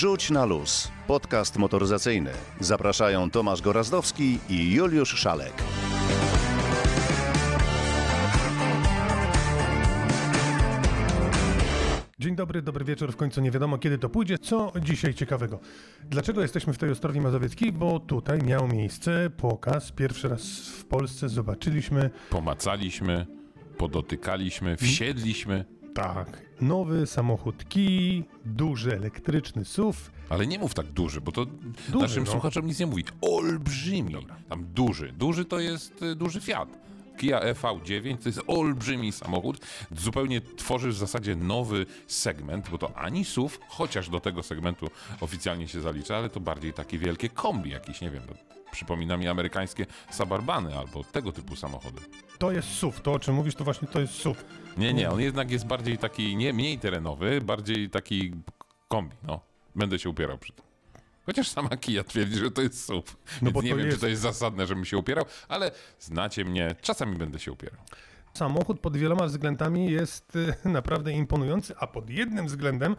Rzuć na luz. Podcast motoryzacyjny. Zapraszają Tomasz Gorazdowski i Juliusz Szalek. Dzień dobry, dobry wieczór. W końcu nie wiadomo kiedy to pójdzie. Co dzisiaj ciekawego? Dlaczego jesteśmy w tej Ostrowi Mazowieckiej? Bo tutaj miał miejsce pokaz. Pierwszy raz w Polsce zobaczyliśmy. Pomacaliśmy, podotykaliśmy, wsiedliśmy. Tak, nowy samochód Kii, duży elektryczny SUV. Ale nie mów tak duży, bo to Duży, naszym no. słuchaczom nic nie mówi. Olbrzymi. Tam duży. Duży to jest y, duży Fiat. Kia EV9 to jest olbrzymi samochód. Zupełnie tworzy w zasadzie nowy segment, bo to ani SUV, chociaż do tego segmentu oficjalnie się zalicza, ale to bardziej takie wielkie kombi jakieś, nie wiem. Przypomina mi amerykańskie Suburbany albo tego typu samochody. To jest SUV. To, o czym mówisz, to właśnie to jest SUV. Nie, nie, on jednak jest bardziej taki, nie mniej terenowy, bardziej taki kombi, no. Będę się upierał przy tym. Chociaż sama Kia twierdzi, że to jest SUV. No Więc nie wiem, jest- czy to jest zasadne, żebym się upierał, ale znacie mnie, czasami będę się upierał. Samochód pod wieloma względami jest y, naprawdę imponujący, a pod jednym względem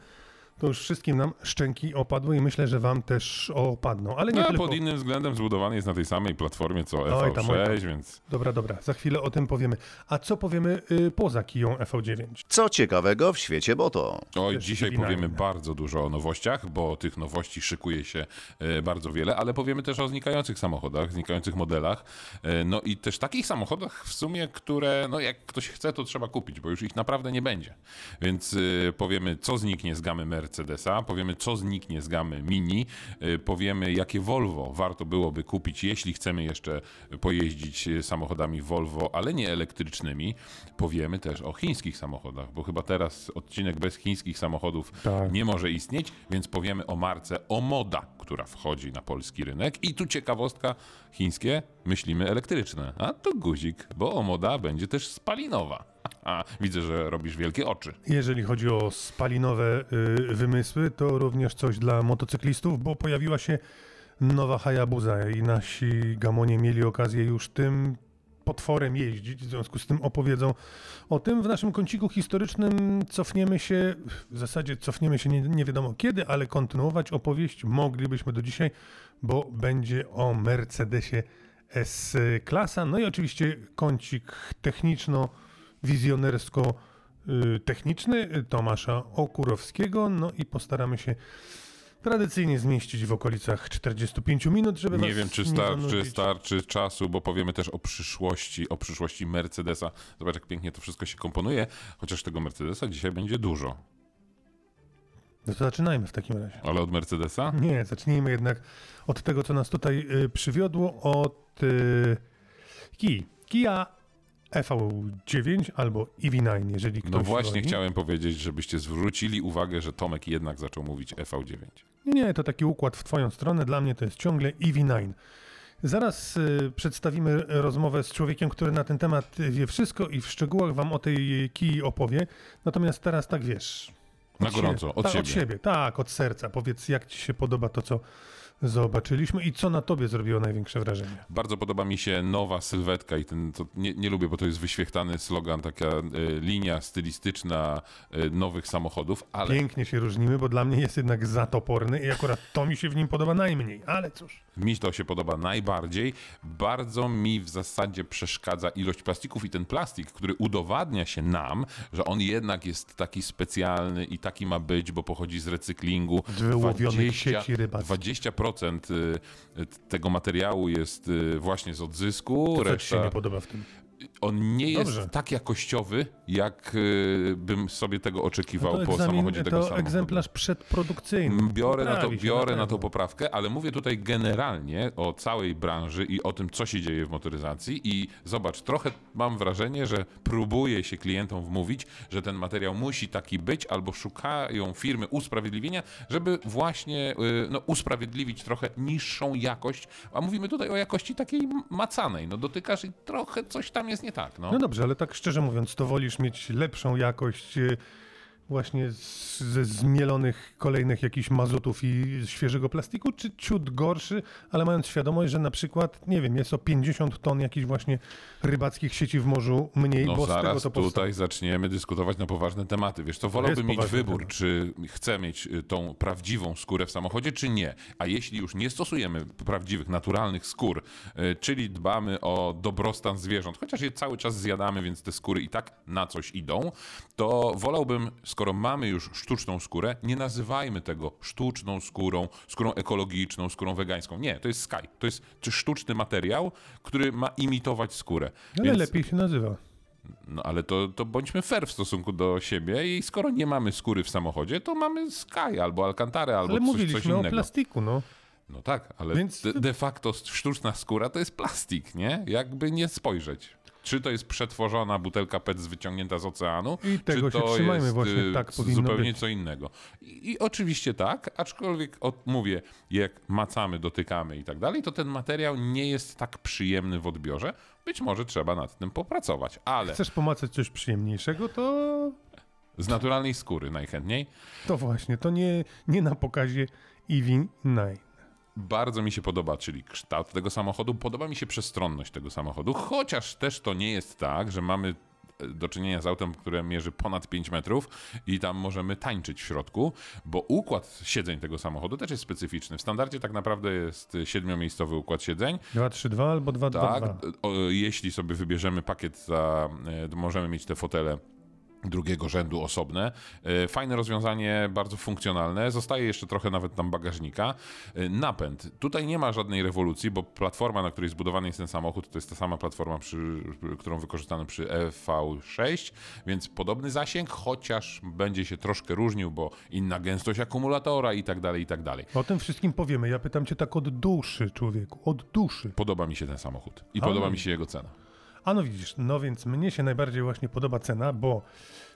to już wszystkim nam szczęki opadły i myślę, że wam też opadną. Ale nie No, a tylko. pod innym względem zbudowany jest na tej samej platformie co Oj tam, oj EV6, tam. więc Dobra, dobra, za chwilę o tym powiemy. A co powiemy y, poza Kiją EV9? Co ciekawego w świecie Boto? Oj, Też dzisiaj powiemy bardzo dużo o nowościach, bo tych nowości szykuje się e, bardzo wiele, ale powiemy też o znikających samochodach, znikających modelach, e, no i też takich samochodach w sumie, które, no jak ktoś chce, to trzeba kupić, bo już ich naprawdę nie będzie. Więc e, powiemy, co zniknie z gamy Mercedesa, powiemy, co zniknie z gamy Mini, e, powiemy, jakie Volvo warto byłoby kupić, jeśli chcemy jeszcze pojeździć e, samochodami Volvo, ale nie elektrycznymi. Powiemy też o chińskich samochodach, bo chyba teraz odcinek bez chińskich samochodów Tak. nie może istnieć, więc powiemy o marce Omoda, która wchodzi na polski rynek. I tu ciekawostka, chińskie myślimy elektryczne, a to guzik, bo Omoda będzie też spalinowa. A widzę, że robisz wielkie oczy. Jeżeli chodzi o spalinowe y, wymysły, to również coś dla motocyklistów, bo pojawiła się nowa Hayabusa i nasi gamonie mieli okazję już tym potworem jeździć, w związku z tym opowiedzą o tym. W naszym kąciku historycznym cofniemy się, w zasadzie cofniemy się nie, nie wiadomo kiedy, ale kontynuować opowieść moglibyśmy do dzisiaj, bo będzie o Mercedesie S-klasa, no i oczywiście kącik techniczno wizjonersko y, techniczny Tomasza Okurowskiego, no i postaramy się tradycyjnie zmieścić w okolicach 45 minut, żeby Nie wiem, czy nie starczy, zanudzić. starczy czasu, bo powiemy też o przyszłości, o przyszłości Mercedesa. Zobacz, jak pięknie to wszystko się komponuje, chociaż tego Mercedesa dzisiaj będzie dużo. No to zaczynajmy w takim razie. Ale od Mercedesa? Nie, zacznijmy jednak od tego, co nas tutaj y, przywiodło, od y, Kii. Kia EV9 albo EV9, jeżeli ktoś No właśnie chciałem powiedzieć, żebyście zwrócili uwagę, że Tomek jednak zaczął mówić EV9. Nie, to taki układ w twoją stronę. Dla mnie to jest ciągle EV9. Zaraz y, przedstawimy rozmowę z człowiekiem, który na ten temat wie wszystko i w szczegółach wam o tej kiji opowie. Natomiast teraz tak wiesz. Na gorąco, od tak, siebie. Od siebie, tak, od serca. Powiedz, jak ci się podoba to, co zobaczyliśmy i co na tobie zrobiło największe wrażenie. Bardzo podoba mi się nowa sylwetka i ten, to nie, nie lubię, bo to jest wyświechtany slogan, taka e, linia stylistyczna e, nowych samochodów, ale Pięknie się różnimy, bo dla mnie jest jednak za toporny i akurat to mi się w nim podoba najmniej, ale cóż. Mi to się podoba najbardziej. Bardzo mi w zasadzie przeszkadza ilość plastików i ten plastik, który udowadnia się nam, że on jednak jest taki specjalny i taki ma być, bo pochodzi z recyklingu. Z wyłowionych sieci rybackich. 20% y, tego materiału jest y, właśnie z odzysku. To co ci się reszta- nie podoba w tym? On nie jest Dobrze. tak jakościowy, jak y, bym sobie tego oczekiwał No po egzamin, samochodzie tego to samochodu. egzemplarz przedprodukcyjny. Biorę, na to, biorę na to pewno. poprawkę, ale mówię tutaj generalnie o całej branży i o tym, co się dzieje w motoryzacji. I zobacz, trochę mam wrażenie, że próbuje się klientom wmówić, że ten materiał musi taki być, albo szukają firmy usprawiedliwienia, żeby właśnie y, no, usprawiedliwić trochę niższą jakość. A mówimy tutaj o jakości takiej macanej. No dotykasz i trochę coś tam jest nie tak. No. No dobrze, ale tak szczerze mówiąc, to wolisz mieć lepszą jakość, y, właśnie z, ze zmielonych kolejnych jakichś mazutów i świeżego plastiku, czy ciut gorszy, ale mając świadomość, że na przykład, nie wiem, jest o 50 ton jakichś właśnie rybackich sieci w morzu mniej, No bo z tego zaraz to powstało. tutaj zaczniemy dyskutować na poważne tematy. Wiesz, to wolałbym mieć wybór, temat. czy chcę mieć y, tą prawdziwą skórę w samochodzie, czy nie. A jeśli już nie stosujemy prawdziwych, naturalnych skór, y, czyli dbamy o dobrostan zwierząt, chociaż je cały czas zjadamy, więc te skóry i tak na coś idą, to wolałbym, skoro mamy już sztuczną skórę, nie nazywajmy tego sztuczną skórą, skórą ekologiczną, skórą wegańską. Nie, to jest sky. To jest sztuczny materiał, który ma imitować skórę. Ale Więc- lepiej się nazywa. no ale to, to bądźmy fair w stosunku do siebie i skoro nie mamy skóry w samochodzie, to mamy Sky albo Alcantarę albo Ale coś, coś mówiliśmy o innego. plastiku, no. No tak, ale Więc- de, de facto sztuczna skóra to jest plastik, nie? Jakby nie spojrzeć. Czy to jest przetworzona butelka PET wyciągnięta z oceanu, I tego czy się to trzymajmy jest właśnie, y, tak zupełnie być. co innego. I, I oczywiście tak, aczkolwiek od, mówię, jak macamy, dotykamy i tak dalej, to ten materiał nie jest tak przyjemny w odbiorze. Być może trzeba nad tym popracować, ale Chcesz pomacać coś przyjemniejszego, to, z naturalnej skóry najchętniej. to właśnie, to nie, nie na pokazie EV9. Bardzo mi się podoba, czyli kształt tego samochodu, podoba mi się przestronność tego samochodu, chociaż też to nie jest tak, że mamy e, do czynienia z autem, które mierzy ponad 5 metrów i tam możemy tańczyć w środku, bo układ siedzeń tego samochodu też jest specyficzny. W standardzie tak naprawdę jest siedmiomiejscowy układ siedzeń. 232 albo 222. Tak, o, jeśli sobie wybierzemy pakiet za, e, możemy mieć te fotele drugiego rzędu osobne. E, Fajne rozwiązanie, bardzo funkcjonalne. Zostaje jeszcze trochę nawet tam bagażnika. E, Napęd. Tutaj nie ma żadnej rewolucji, bo platforma, na której zbudowany jest ten samochód, to jest ta sama platforma, przy, którą wykorzystano przy EV6, więc podobny zasięg, chociaż będzie się troszkę różnił, bo inna gęstość akumulatora i tak dalej, i tak dalej. O tym wszystkim powiemy. Ja pytam cię tak od duszy, człowieku. Od duszy. Podoba mi się ten samochód i A, podoba mi się jego cena. A no widzisz, no więc mnie się najbardziej właśnie podoba cena, bo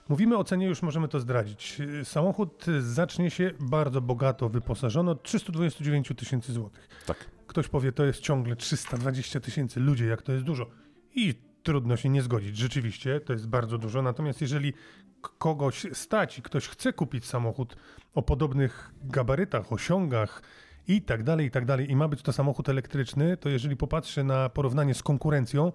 mówimy o cenie, już możemy to zdradzić. Samochód zacznie się bardzo bogato wyposażony od 329 tysięcy złotych. Tak. Ktoś powie, to jest ciągle 320 tysięcy, ludzie, jak to jest dużo. I trudno się nie zgodzić, rzeczywiście, to jest bardzo dużo. Natomiast jeżeli kogoś stać i ktoś chce kupić samochód o podobnych gabarytach, osiągach i tak dalej, i tak dalej, i ma być to samochód elektryczny, to jeżeli popatrzy na porównanie z konkurencją,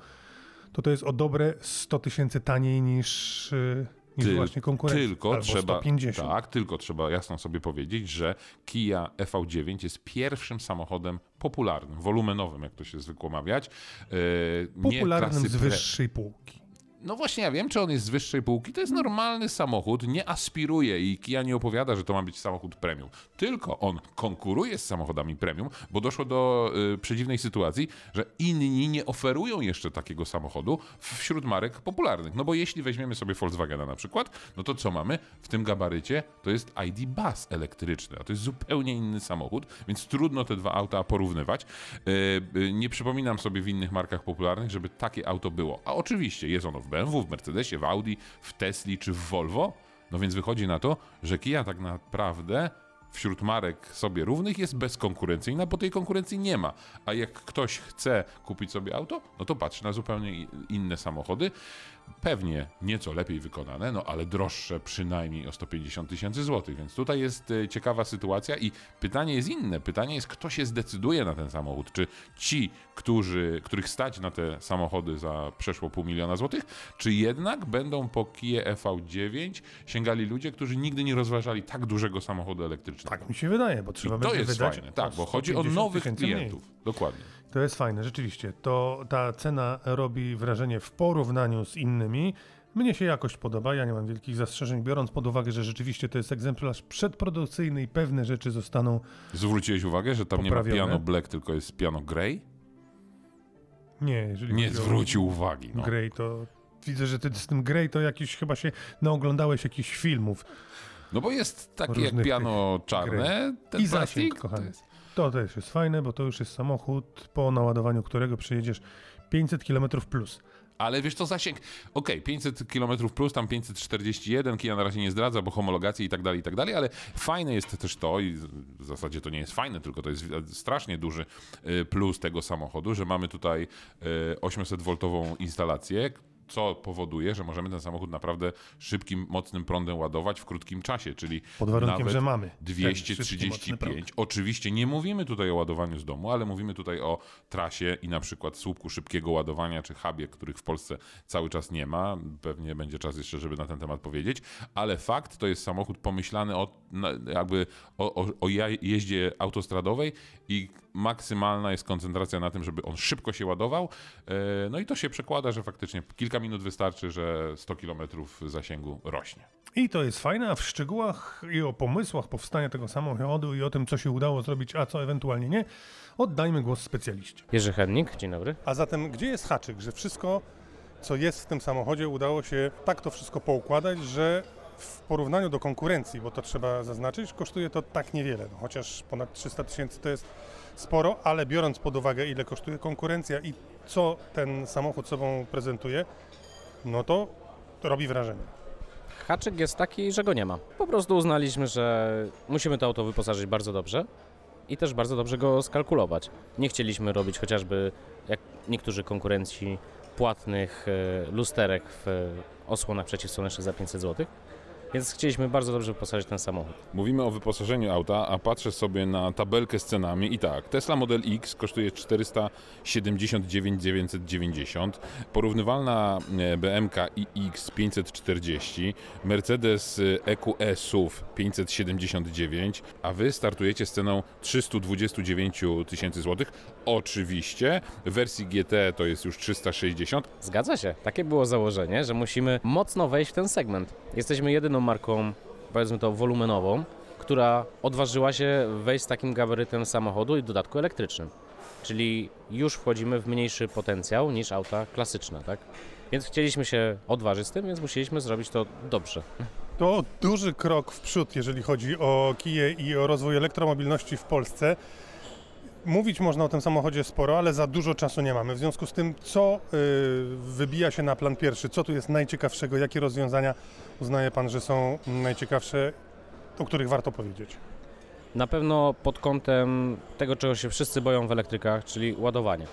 to to jest o dobre 100 tysięcy taniej niż, yy, niż Tyl- właśnie konkurencja. Tylko Albo trzeba, 150. tak, tylko trzeba jasno sobie powiedzieć, że Kia EV9 jest pierwszym samochodem popularnym, wolumenowym, jak to się zwykło mawiać. Yy, Popularnym z wyższej półki. No właśnie, ja wiem, czy on jest z wyższej półki. To jest normalny samochód, nie aspiruje i Kia nie opowiada, że to ma być samochód premium. Tylko on konkuruje z samochodami premium, bo doszło do y, przedziwnej sytuacji, że inni nie oferują jeszcze takiego samochodu wśród marek popularnych. No bo jeśli weźmiemy sobie Volkswagena na przykład, no to co mamy? W tym gabarycie to jest ID Bus elektryczny, a to jest zupełnie inny samochód, więc trudno te dwa auta porównywać. Y, y, nie przypominam sobie w innych markach popularnych, żeby takie auto było. A oczywiście jest ono w BMW, w Mercedesie, w Audi, w Tesli czy w Volvo. No więc wychodzi na to, że Kia tak naprawdę wśród marek sobie równych jest bezkonkurencyjna, bo tej konkurencji nie ma. A jak ktoś chce kupić sobie auto, no to patrzy na zupełnie inne samochody. Pewnie nieco lepiej wykonane, no ale droższe przynajmniej o 150 tysięcy złotych. Więc tutaj jest e, ciekawa sytuacja i pytanie jest inne. Pytanie jest, kto się zdecyduje na ten samochód. Czy ci, którzy, których stać na te samochody za przeszło pół miliona złotych, czy jednak będą po Kia EV9 sięgali ludzie, którzy nigdy nie rozważali tak dużego samochodu elektrycznego. Tak mi się wydaje, bo trzeba I to będzie jest wydać fajne, tak, bo chodzi o 150 nowych tysięcy mniej. klientów. Dokładnie. To jest fajne, rzeczywiście. To ta cena robi wrażenie w porównaniu z innymi. Mnie się jakość podoba, ja nie mam wielkich zastrzeżeń, biorąc pod uwagę, że rzeczywiście to jest egzemplarz przedprodukcyjny i pewne rzeczy zostaną. Zwróciłeś uwagę, że tam nie ma Poprawione. piano black, tylko jest piano grey? Nie, jeżeli Nie zwrócił uwagi. No. Grey, to widzę, że ty z tym Grey to jakiś chyba się naoglądałeś jakichś filmów. no bo jest takie jak piano czarne, ten I plastik. zasięg, to kochany. jest- To też jest fajne, bo to już jest samochód, po naładowaniu którego przejedziesz 500 km plus. Ale wiesz co, zasięg, okej, 500 km plus, tam 541, Kia na razie nie zdradza, bo homologacje i tak dalej, i tak dalej, ale fajne jest też to, i w zasadzie to nie jest fajne, tylko to jest strasznie duży y, plus tego samochodu, że mamy tutaj y, 800-woltową instalację, co powoduje, że możemy ten samochód naprawdę szybkim, mocnym prądem ładować w krótkim czasie, czyli Pod warunkiem, nawet że mamy ten szybki, mocny 235. Oczywiście nie mówimy tutaj o ładowaniu z domu, ale mówimy tutaj o trasie i na przykład słupku szybkiego ładowania, czy hubie, których w Polsce cały czas nie ma. Pewnie będzie czas jeszcze, żeby na ten temat powiedzieć, ale fakt to jest samochód pomyślany o, jakby o, o, o jeździe autostradowej i maksymalna jest koncentracja na tym, żeby on szybko się ładował. E, No i to się przekłada, że faktycznie kilka minut wystarczy, że 100 km zasięgu rośnie. I to jest fajne, a w szczegółach i o pomysłach powstania tego samochodu i o tym, co się udało zrobić, a co ewentualnie nie, oddajmy głos specjaliście. Jerzy Hennik, dzień dobry. A zatem gdzie jest haczyk, że wszystko, co jest w tym samochodzie, udało się tak to wszystko poukładać, że w porównaniu do konkurencji, bo to trzeba zaznaczyć, kosztuje to tak niewiele. No, chociaż ponad 300 tysięcy to jest sporo, ale biorąc pod uwagę, ile kosztuje konkurencja i co ten samochód sobą prezentuje, no to robi wrażenie. Haczyk jest taki, że go nie ma. Po prostu uznaliśmy, że musimy to auto wyposażyć bardzo dobrze i też bardzo dobrze go skalkulować. Nie chcieliśmy robić chociażby, jak niektórzy konkurenci, płatnych e, lusterek w osłonach przeciwsłonecznych za 500 zł. Więc chcieliśmy bardzo dobrze wyposażyć ten samochód. Mówimy o wyposażeniu auta, a patrzę sobie na tabelkę z cenami i tak, Tesla Model X kosztuje 479 990, porównywalna BMK iX 540, Mercedes EQE SUV 579, a wy startujecie z ceną 329 tysięcy złotych. Oczywiście w wersji GT to jest już 360, Zgadza się. Takie było założenie, że musimy mocno wejść w ten segment. Jesteśmy jedyną marką, powiedzmy to, wolumenową, która odważyła się wejść z takim gabarytem samochodu i w dodatku elektrycznym. Czyli już wchodzimy w mniejszy potencjał niż auta klasyczne, tak? Więc chcieliśmy się odważyć z tym, więc musieliśmy zrobić to dobrze. To duży krok w przód, jeżeli chodzi o kije i o rozwój elektromobilności w Polsce. Mówić można o tym samochodzie sporo, ale za dużo czasu nie mamy. W związku z tym, co y, wybija się na plan pierwszy? Co tu jest najciekawszego? Jakie rozwiązania uznaje Pan, że są najciekawsze, o których warto powiedzieć? Na pewno pod kątem tego, czego się wszyscy boją w elektrykach, czyli ładowanie.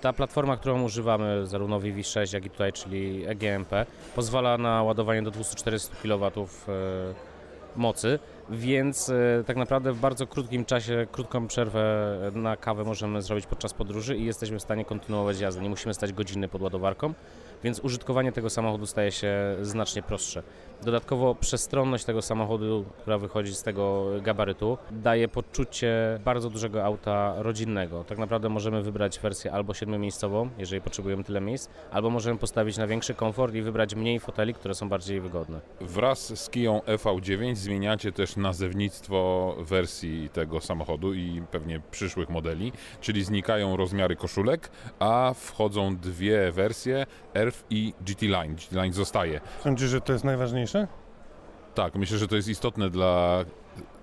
Ta platforma, którą używamy, zarówno VV6, jak i tutaj, czyli EGMP, pozwala na ładowanie do 240 kW mocy, więc e, tak naprawdę w bardzo krótkim czasie, krótką przerwę na kawę możemy zrobić podczas podróży i jesteśmy w stanie kontynuować jazdę. Nie musimy stać godziny pod ładowarką, więc użytkowanie tego samochodu staje się znacznie prostsze. Dodatkowo przestronność tego samochodu, która wychodzi z tego gabarytu, daje poczucie bardzo dużego auta rodzinnego. Tak naprawdę możemy wybrać wersję albo siedmiomiejscową, jeżeli potrzebujemy tyle miejsc, albo możemy postawić na większy komfort i wybrać mniej foteli, które są bardziej wygodne. Wraz z Kiją EV9 zmieniacie też nazewnictwo wersji tego samochodu i pewnie przyszłych modeli, czyli znikają rozmiary koszulek, a wchodzą dwie wersje ERF i GT Line. GT Line zostaje. Sądzisz, że to jest najważniejsze? Tak, myślę, że to jest istotne dla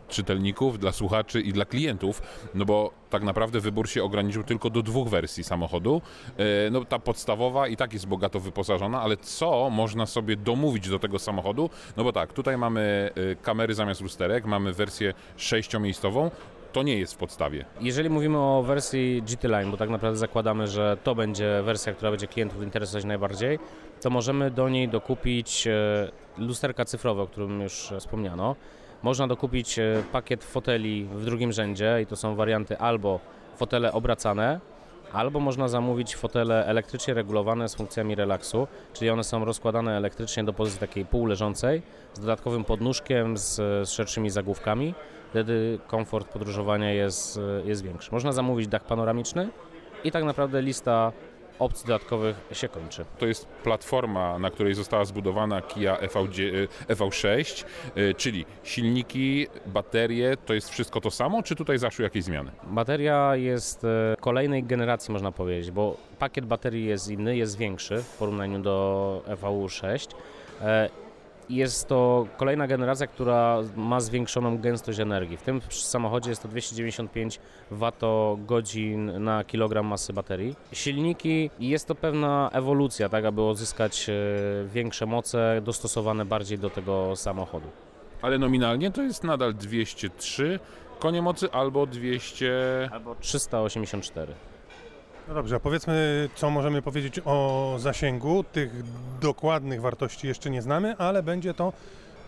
czytelników, dla słuchaczy i dla klientów, no bo tak naprawdę wybór się ograniczył tylko do dwóch wersji samochodu. E, No ta podstawowa i tak jest bogato wyposażona, ale co można sobie domówić do tego samochodu? No bo tak, tutaj mamy e, kamery zamiast lusterek, mamy wersję sześciomiejscową, to nie jest w podstawie. Jeżeli mówimy o wersji GT Line, bo tak naprawdę zakładamy, że to będzie wersja, która będzie klientów interesować najbardziej, to możemy do niej dokupić e, lusterka cyfrowe, o którym już wspomniano. Można dokupić e, pakiet foteli w drugim rzędzie i to są warianty albo fotele obracane, albo można zamówić fotele elektrycznie regulowane z funkcjami relaksu, czyli one są rozkładane elektrycznie do pozycji takiej półleżącej, z dodatkowym podnóżkiem, z, z szerszymi zagłówkami. Wtedy komfort podróżowania jest, jest większy. Można zamówić dach panoramiczny i tak naprawdę lista opcji dodatkowych się kończy. To jest platforma, na której została zbudowana Kia EV, EV6, e, czyli silniki, baterie, to jest wszystko to samo, czy tutaj zaszły jakieś zmiany? Bateria jest e, kolejnej generacji, można powiedzieć, bo pakiet baterii jest inny, jest większy w porównaniu do EVU6. Jest to kolejna generacja, która ma zwiększoną gęstość energii. W tym samochodzie jest to 295 Wh na kilogram masy baterii. Silniki jest to pewna ewolucja, tak aby uzyskać e, większe moce dostosowane bardziej do tego samochodu. Ale nominalnie to jest nadal 203 konie mocy albo 200... Albo 384. No dobrze, a powiedzmy, co możemy powiedzieć o zasięgu. Tych dokładnych wartości jeszcze nie znamy, ale będzie to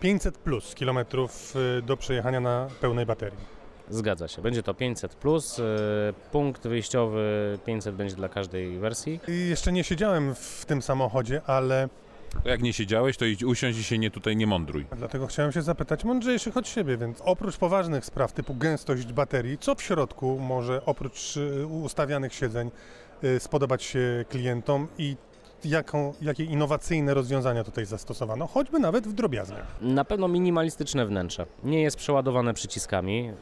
500 plus kilometrów y, do przejechania na pełnej baterii. Zgadza się. Będzie to 500 plus. y, Punkt wyjściowy 500 będzie dla każdej wersji. I jeszcze nie siedziałem w tym samochodzie, ale jak nie siedziałeś, to idź usiądź i się nie tutaj nie mądruj. dlatego chciałem się zapytać mądrzejszych od siebie, więc oprócz poważnych spraw typu gęstość baterii, co w środku może oprócz y, ustawianych siedzeń y, spodobać się klientom i jaką, jakie innowacyjne rozwiązania tutaj zastosowano, choćby nawet w drobiazgach. Na pewno minimalistyczne wnętrze. Nie jest przeładowane przyciskami.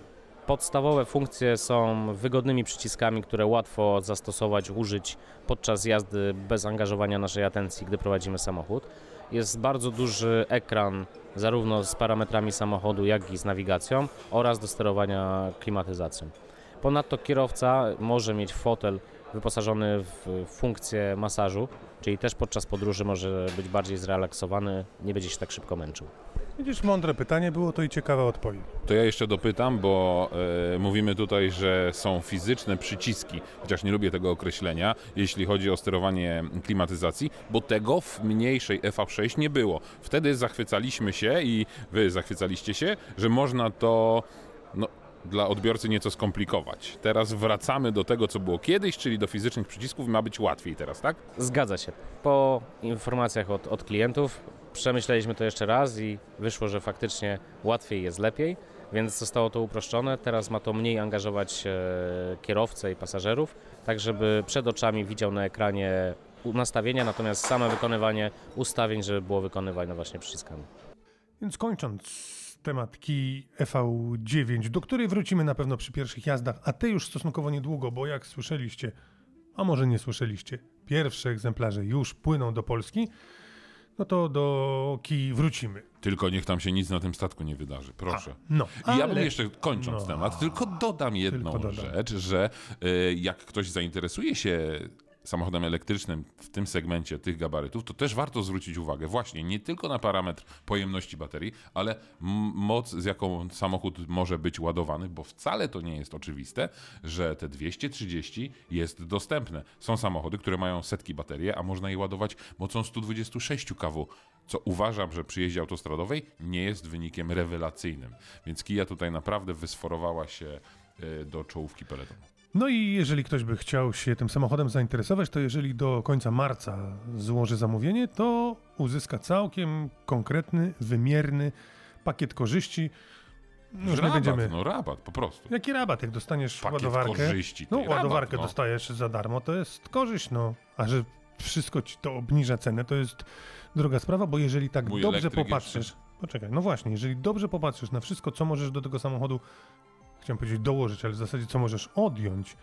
Podstawowe funkcje są wygodnymi przyciskami, które łatwo zastosować, użyć podczas jazdy bez angażowania naszej atencji, gdy prowadzimy samochód. Jest bardzo duży ekran, zarówno z parametrami samochodu, jak i z nawigacją oraz do sterowania klimatyzacją. Ponadto kierowca może mieć fotel wyposażony w funkcję masażu, czyli też podczas podróży może być bardziej zrelaksowany, nie będzie się tak szybko męczył. Widzisz, mądre pytanie było to i ciekawa odpowiedź. To ja jeszcze dopytam, bo e, mówimy tutaj, że są fizyczne przyciski, chociaż nie lubię tego określenia, jeśli chodzi o sterowanie klimatyzacji, bo tego w mniejszej FA6 nie było. Wtedy zachwycaliśmy się i wy zachwycaliście się, że można to no, dla odbiorcy nieco skomplikować. Teraz wracamy do tego, co było kiedyś, czyli do fizycznych przycisków i ma być łatwiej teraz, tak? Zgadza się. Po informacjach od, od klientów przemyśleliśmy to jeszcze raz i wyszło, że faktycznie łatwiej jest lepiej, więc zostało to uproszczone. Teraz ma to mniej angażować e, kierowcę i pasażerów, tak żeby przed oczami widział na ekranie nastawienia, natomiast same wykonywanie ustawień, żeby było wykonywane właśnie przyciskami. Więc kończąc temat Key EV9, do której wrócimy na pewno przy pierwszych jazdach, a te już stosunkowo niedługo, bo jak słyszeliście, a może nie słyszeliście, pierwsze egzemplarze już płyną do Polski, no to do Key wrócimy. Tylko niech tam się nic na tym statku nie wydarzy, proszę. No, I ja ale- bym jeszcze kończąc no. temat, tylko dodam jedną Tylko dodam. rzecz, że y, jak ktoś zainteresuje się samochodem elektrycznym w tym segmencie tych gabarytów, to też warto zwrócić uwagę właśnie nie tylko na parametr pojemności baterii, ale moc, z jaką samochód może być ładowany, bo wcale to nie jest oczywiste, że te 230 jest dostępne. Są samochody, które mają setki baterii, a można je ładować mocą 126 kW co uważam, że przy jeździe autostradowej nie jest wynikiem rewelacyjnym. Więc Kia tutaj naprawdę wysforowała się y, do czołówki peletonu. No i jeżeli ktoś by chciał się tym samochodem zainteresować, to jeżeli do końca marca złoży zamówienie, to uzyska całkiem konkretny, wymierny pakiet korzyści. No rabat, będziemy. no rabat, po prostu. Jaki rabat, jak dostaniesz Pakiet ładowarkę? korzyści. No, rabat, ładowarkę no. dostajesz za darmo, to jest korzyść, no. A że wszystko ci to obniża cenę, to jest druga sprawa, bo jeżeli tak Mój dobrze popatrzysz. Poczekaj, no właśnie, jeżeli dobrze popatrzysz na wszystko, co możesz do tego samochodu, chciałem powiedzieć dołożyć, ale w zasadzie co możesz odjąć,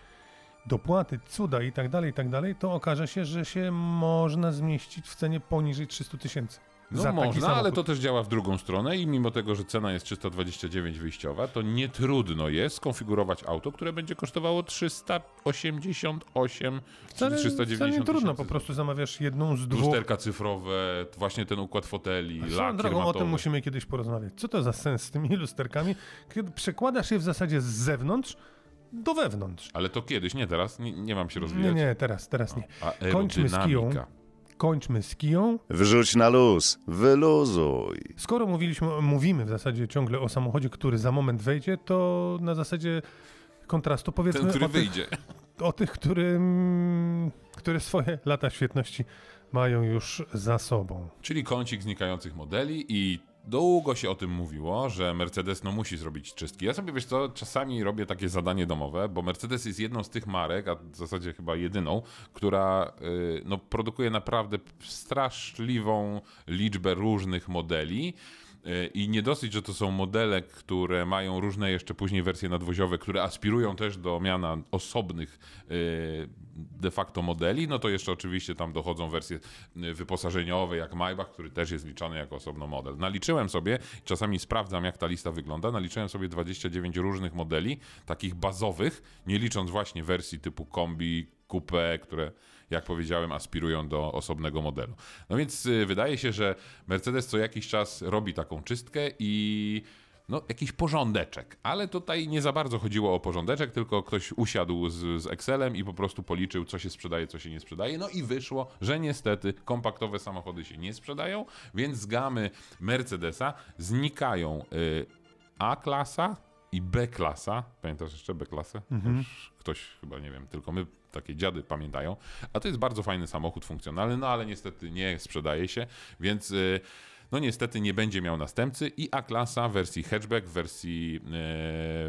dopłaty, cuda i tak dalej, i tak dalej, to okaże się, że się można zmieścić w cenie poniżej 300 tysięcy. No można, ale to też działa w drugą stronę i mimo tego, że cena jest 329 wyjściowa, to nie trudno jest skonfigurować auto, które będzie kosztowało 388 Wcale, czy 390 wcale nie trudno, po prostu zamawiasz jedną z dwóch Lusterka cyfrowe, właśnie ten układ foteli, Swoją lakier drogą, o matowy. tym musimy kiedyś porozmawiać. Co to za sens z tymi lusterkami, kiedy przekładasz je w zasadzie z zewnątrz do wewnątrz? Ale to kiedyś, nie teraz, nie, nie mam się Nie, rozwijać. nie, teraz, teraz nie. A Kończmy z aerodynamika. Kończmy z kiją. Wrzuć na luz, wyluzuj. Skoro mówiliśmy, mówimy w zasadzie ciągle o samochodzie, który za moment wejdzie, to na zasadzie kontrastu powiedzmy Ten, który o, tych, wyjdzie. o tych, którym, które swoje lata świetności mają już za sobą. Czyli kącik znikających modeli i długo się o tym mówiło, że Mercedes no musi zrobić czystki. Ja sobie, wiesz co, czasami robię takie zadanie domowe, bo Mercedes jest jedną z tych marek, a w zasadzie chyba jedyną, która y, no, produkuje naprawdę straszliwą liczbę różnych modeli. Y, I nie dosyć, że to są modele, które mają różne jeszcze później wersje nadwoziowe, które aspirują też do miana osobnych y, de facto modeli, no to jeszcze oczywiście tam dochodzą wersje y, wyposażeniowe, jak Maybach, który też jest liczony jako osobno model. Naliczyłem sobie, czasami sprawdzam jak ta lista wygląda, naliczyłem sobie 29 różnych modeli, takich bazowych, nie licząc właśnie wersji typu kombi, coupe, które jak powiedziałem, aspirują do osobnego modelu. No więc y, wydaje się, że Mercedes co jakiś czas robi taką czystkę i no, jakiś porządeczek. Ale tutaj nie za bardzo chodziło o porządeczek, tylko ktoś usiadł z, z Excelem i po prostu policzył, co się sprzedaje, co się nie sprzedaje. No i wyszło, że niestety kompaktowe samochody się nie sprzedają, więc z gamy Mercedesa znikają y, A-klasa i B-klasa. Pamiętasz jeszcze B-klasę? Już Ktoś chyba, nie wiem, tylko my, takie dziady pamiętają. A to jest bardzo fajny samochód funkcjonalny, no ale niestety nie sprzedaje się, więc... Y, no niestety nie będzie miał następcy i A-klasa w wersji hatchback, w wersji, e,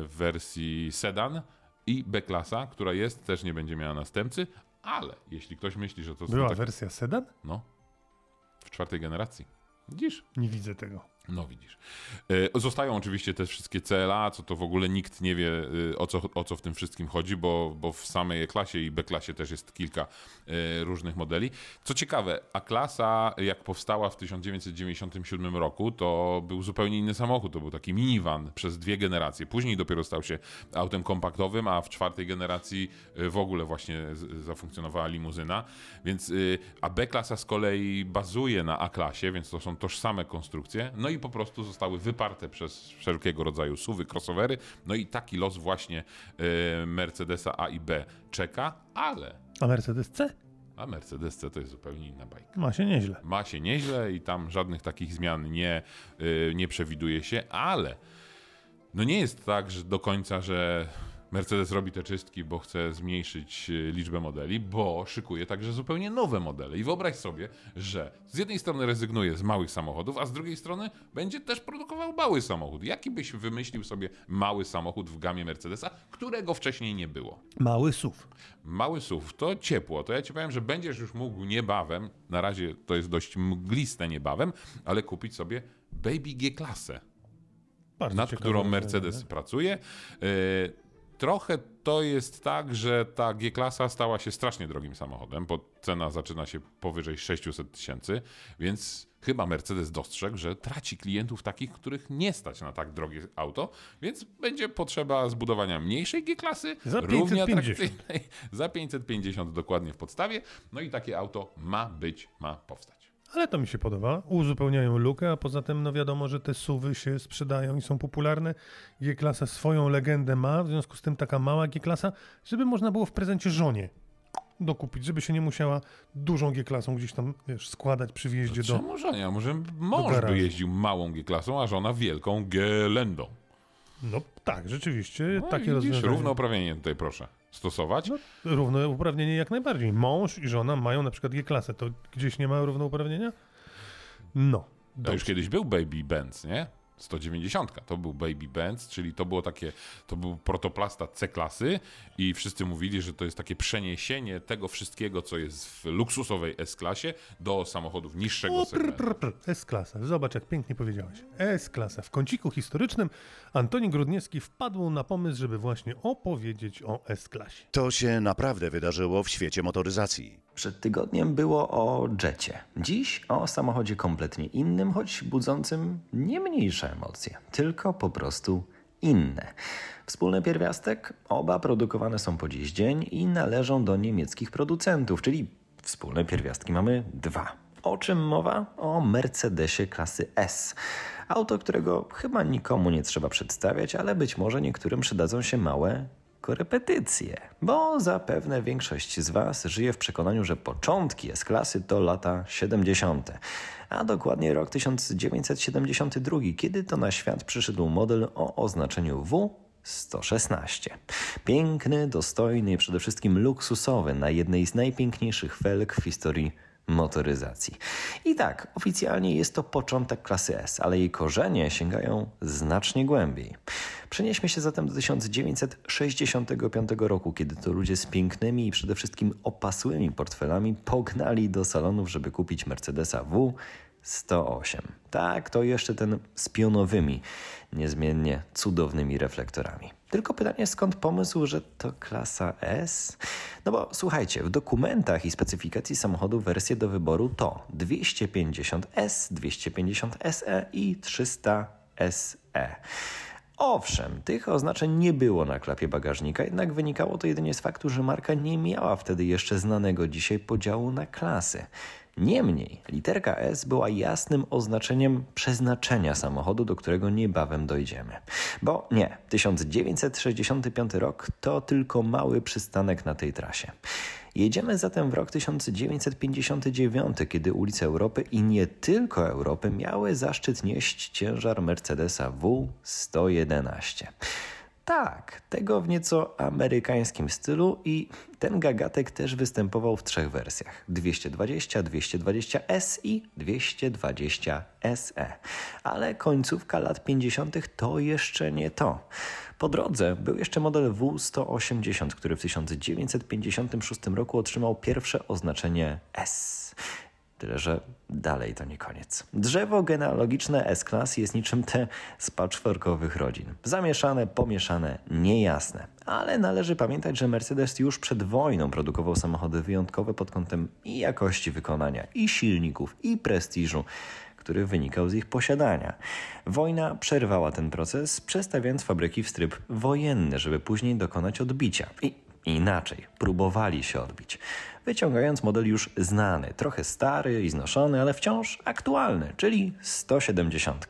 w wersji sedan i B-klasa, która jest, też nie będzie miała następcy, ale jeśli ktoś myśli, że to Była tak, wersja sedan? no, w czwartej generacji. Widzisz? Nie widzę tego. No widzisz. E, Zostają oczywiście te wszystkie CLA, co to w ogóle nikt nie wie e, o co, o co w tym wszystkim chodzi, bo, bo w samej E-klasie i B-klasie też jest kilka e, różnych modeli. Co ciekawe, A-klasa jak powstała w 1997 roku, to był zupełnie inny samochód. To był taki minivan przez dwie generacje. Później dopiero stał się autem kompaktowym, a w czwartej generacji w ogóle właśnie zafunkcjonowała limuzyna. Więc, a B-klasa z kolei bazuje na A-klasie, więc to są tożsame konstrukcje. No i po prostu zostały wyparte przez wszelkiego rodzaju suwy, crossovery. No i taki los właśnie y, Mercedesa A i B czeka, ale A Mercedes C? a Mercedes C to jest zupełnie inna bajka. Ma się nieźle. Ma się nieźle i tam żadnych takich zmian nie, y, nie przewiduje się, ale no nie jest tak, że do końca, że Mercedes robi te czystki, bo chce zmniejszyć y, liczbę modeli, bo szykuje także zupełnie nowe modele. I wyobraź sobie, że z jednej strony rezygnuje z małych samochodów, a z drugiej strony będzie też produkował mały samochód. Jaki byś wymyślił sobie mały samochód w gamie Mercedesa, którego wcześniej nie było? Mały SUV. Mały SUV to ciepło. To ja ci powiem, że będziesz już mógł niebawem, na razie to jest dość mgliste niebawem, ale kupić sobie Baby G-klasę, Bardzo nad którą. Mercedes pracuje. Yy, Trochę to jest tak, że ta G-klasa stała się strasznie drogim samochodem, bo cena zaczyna się powyżej 600 tysięcy, więc chyba Mercedes dostrzegł, że traci klientów takich, których nie stać na tak drogie auto, więc będzie potrzeba zbudowania mniejszej G-klasy, Za równie 550. atrakcyjnej, za 550 dokładnie w podstawie, no i takie auto ma być, ma powstać. Ale to mi się podoba. Uzupełniają lukę, a poza tym no wiadomo, że te suwy się sprzedają i są popularne. G-klasa swoją legendę ma, w związku z tym taka mała G-klasa, żeby można było w prezencie żonie dokupić, żeby się nie musiała dużą G-klasą gdzieś tam wiesz, składać przy wjeździe do... Czemu żenia? Może mąż by jeździł małą G-klasą, a żona wielką G-lendą. No tak, rzeczywiście, No, takie widzisz, rozwiązanie. równouprawnienie tutaj proszę stosować. No, równouprawnienie jak najbardziej. Mąż i żona mają na przykład G-klasę, to gdzieś nie ma równouprawnienia? No. To już kiedyś był Baby Benz, nie? 190. To był Baby Benz, czyli to było takie, to był protoplasta C-klasy i wszyscy mówili, że to jest takie przeniesienie tego wszystkiego, co jest w luksusowej S-klasie do samochodów niższego O, prr, segmentu. prr, prr. S-klasa. Zobacz, jak pięknie powiedziałeś. S-klasa. W kąciku historycznym Antoni Grudniewski wpadł na pomysł, żeby właśnie opowiedzieć o S-klasie. To się naprawdę wydarzyło w świecie motoryzacji. Przed tygodniem było o jecie. Dziś o samochodzie kompletnie innym, choć budzącym nie mniejsze emocje, tylko po prostu inne. Wspólny pierwiastek? Oba produkowane są po dziś dzień i należą do niemieckich producentów, czyli wspólne pierwiastki mamy dwa. O czym mowa? O Mercedesie klasy S. Auto, którego chyba nikomu nie trzeba przedstawiać, ale być może niektórym przydadzą się małe korepetycje, bo zapewne większość z Was żyje w przekonaniu, że początki S-klasy to lata 70., a dokładnie rok 1972, kiedy to na świat przyszedł model o oznaczeniu W 116. Piękny, dostojny i przede wszystkim luksusowy na jednej z najpiękniejszych felg w historii motoryzacji. I tak, oficjalnie jest to początek klasy S, ale jej korzenie sięgają znacznie głębiej. Przenieśmy się zatem do 1965 roku, kiedy to ludzie z pięknymi i przede wszystkim opasłymi portfelami pognali do salonów, żeby kupić Mercedesa W 108. Tak, to jeszcze ten z pionowymi, niezmiennie cudownymi reflektorami. Tylko pytanie, skąd pomysł, że to klasa S? No bo słuchajcie, w dokumentach i specyfikacji samochodu wersje do wyboru to 250S, 250SE i 300SE. Owszem, tych oznaczeń nie było na klapie bagażnika, jednak wynikało to jedynie z faktu, że marka nie miała wtedy jeszcze znanego dzisiaj podziału na klasy. Niemniej literka S była jasnym oznaczeniem przeznaczenia samochodu, do którego niebawem dojdziemy. Bo nie, 1965 rok to tylko mały przystanek na tej trasie. Jedziemy zatem w rok 1959, kiedy ulice Europy i nie tylko Europy miały zaszczyt nieść ciężar Mercedesa W111. Tak, tego w nieco amerykańskim stylu i ten gagatek też występował w trzech wersjach: 220, 220S i 220 SE. Ale końcówka lat 50. to jeszcze nie to. Po drodze był jeszcze model W180, który w 1956 roku otrzymał pierwsze oznaczenie S. Tyle, że dalej to nie koniec. Drzewo genealogiczne S-Class jest niczym te z patchworkowych rodzin. Zamieszane, pomieszane, niejasne. Ale należy pamiętać, że Mercedes już przed wojną produkował samochody wyjątkowe pod kątem i jakości wykonania, i silników, i prestiżu który wynikał z ich posiadania. Wojna przerwała ten proces, przestawiając fabryki w tryb wojenny, żeby później dokonać odbicia. I inaczej, próbowali się odbić wyciągając model już znany, trochę stary i znoszony, ale wciąż aktualny, czyli 170.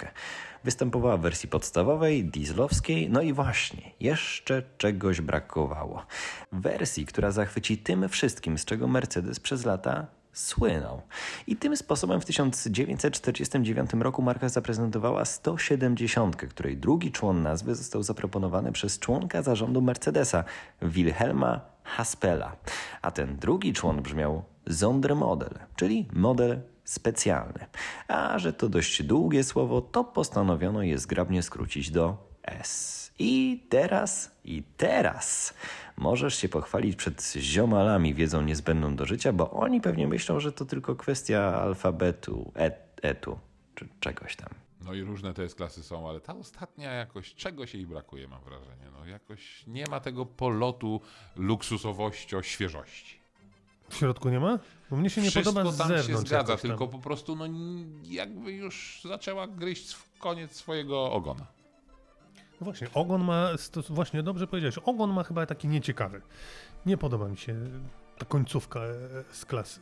Występowała w wersji podstawowej, dieslowskiej, no i właśnie, jeszcze czegoś brakowało. Wersji, która zachwyci tym wszystkim, z czego Mercedes przez lata słynął. I tym sposobem w 1949 roku marka zaprezentowała 170, której drugi człon nazwy został zaproponowany przez członka zarządu Mercedesa, Wilhelma Haspela. A ten drugi człon brzmiał Sondermodel, czyli model specjalny. A że to dość długie słowo, to postanowiono je zgrabnie skrócić do S. I teraz, i teraz możesz się pochwalić przed ziomalami wiedzą niezbędną do życia, bo oni pewnie myślą, że to tylko kwestia alfabetu, et, etu, czy czegoś tam. No i różne jest klasy są, ale ta ostatnia jakoś, czego się jej brakuje, mam wrażenie. No jakoś nie ma tego polotu luksusowości, świeżości. W środku nie ma? Bo mnie się nie Wszystko podoba z tam zewnątrz. się zgadza, tylko po prostu no jakby już zaczęła gryźć w koniec swojego ogona. No właśnie, ogon ma, właśnie dobrze powiedziałeś, ogon ma chyba taki nieciekawy. Nie podoba mi się ta końcówka e, z klasy.